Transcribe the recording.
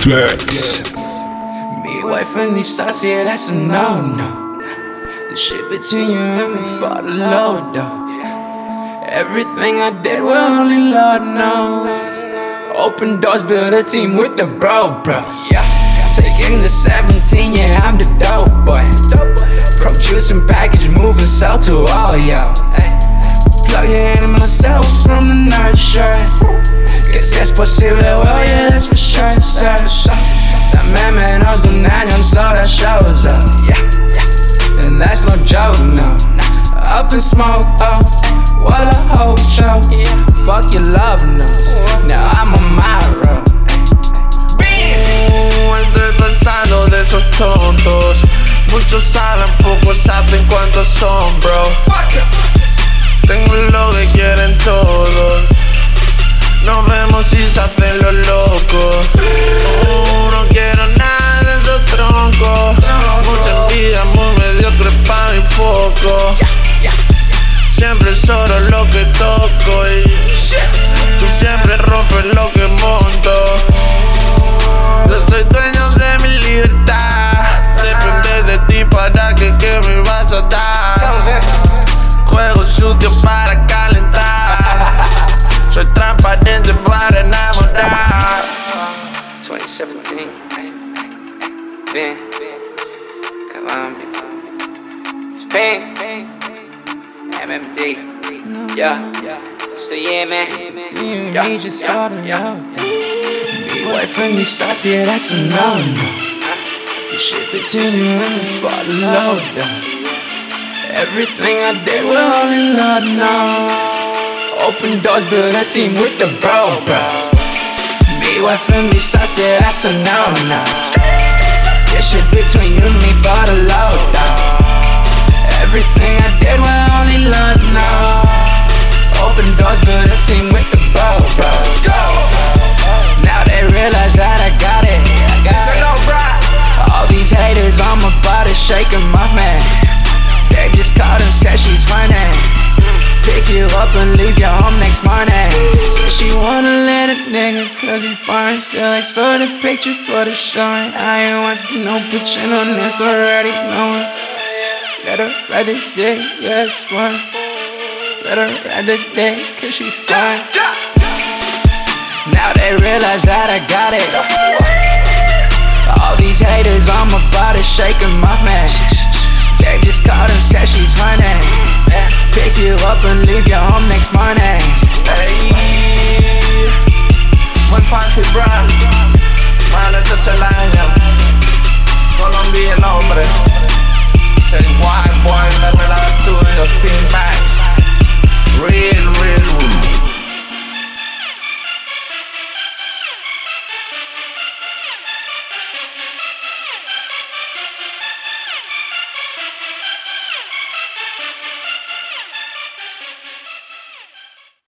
Flex. Me, wife, and these stars, yeah, that's a no no. The shit between you and me for the low though. Everything I did, well, only Lord knows. Open doors, build a team with the bro, bro. Yeah. Taking the 17, yeah, I'm the dope boy. Pro juice package, moving south to all y'all. Plug in myself from the night shirt. Que si well, yeah, that's for sure, sir. That man, man, the nine, so that shows up. Yeah, yeah. And that's no joke, no. Up in smoke, oh, what a whole show. Fuck your love, no. Now I'm on my road. Estoy pasando de esos tontos. Muchos saben, pocos hacen cuántos son, bro. Tengo lo que quieren Solo lo que toco y tú siempre rompes lo que monto. Yo soy dueño de mi libertad. Depender de ti para que, que me vas a dar. Juego sucio para calentar. Soy transparente para enamorar. 2017. Ben, Colombia. Spain. MMD. Yeah. So yeah, man. Yeah, yeah, just started yeah. Me, wife, and these stars, yeah, that's a no. The shit between you and for the low though. Everything I did, well, in love now. Open doors, build a team with the bro, bro. Me, wife, and these stars, yeah, that's a no no. This shit between you you up and leave your home next morning. She wanna let a nigga cause he's born. Still likes for the picture for the showing. I ain't want for no picture on this already knowing. Let her ride this dick, yes, one. Better ride the dick cause she's fine. Now they realize that I got it. All these haters on my body shaking my man. They just called and said you up and leave your home next morning. Hey, one five feet brown, man, it's a lie.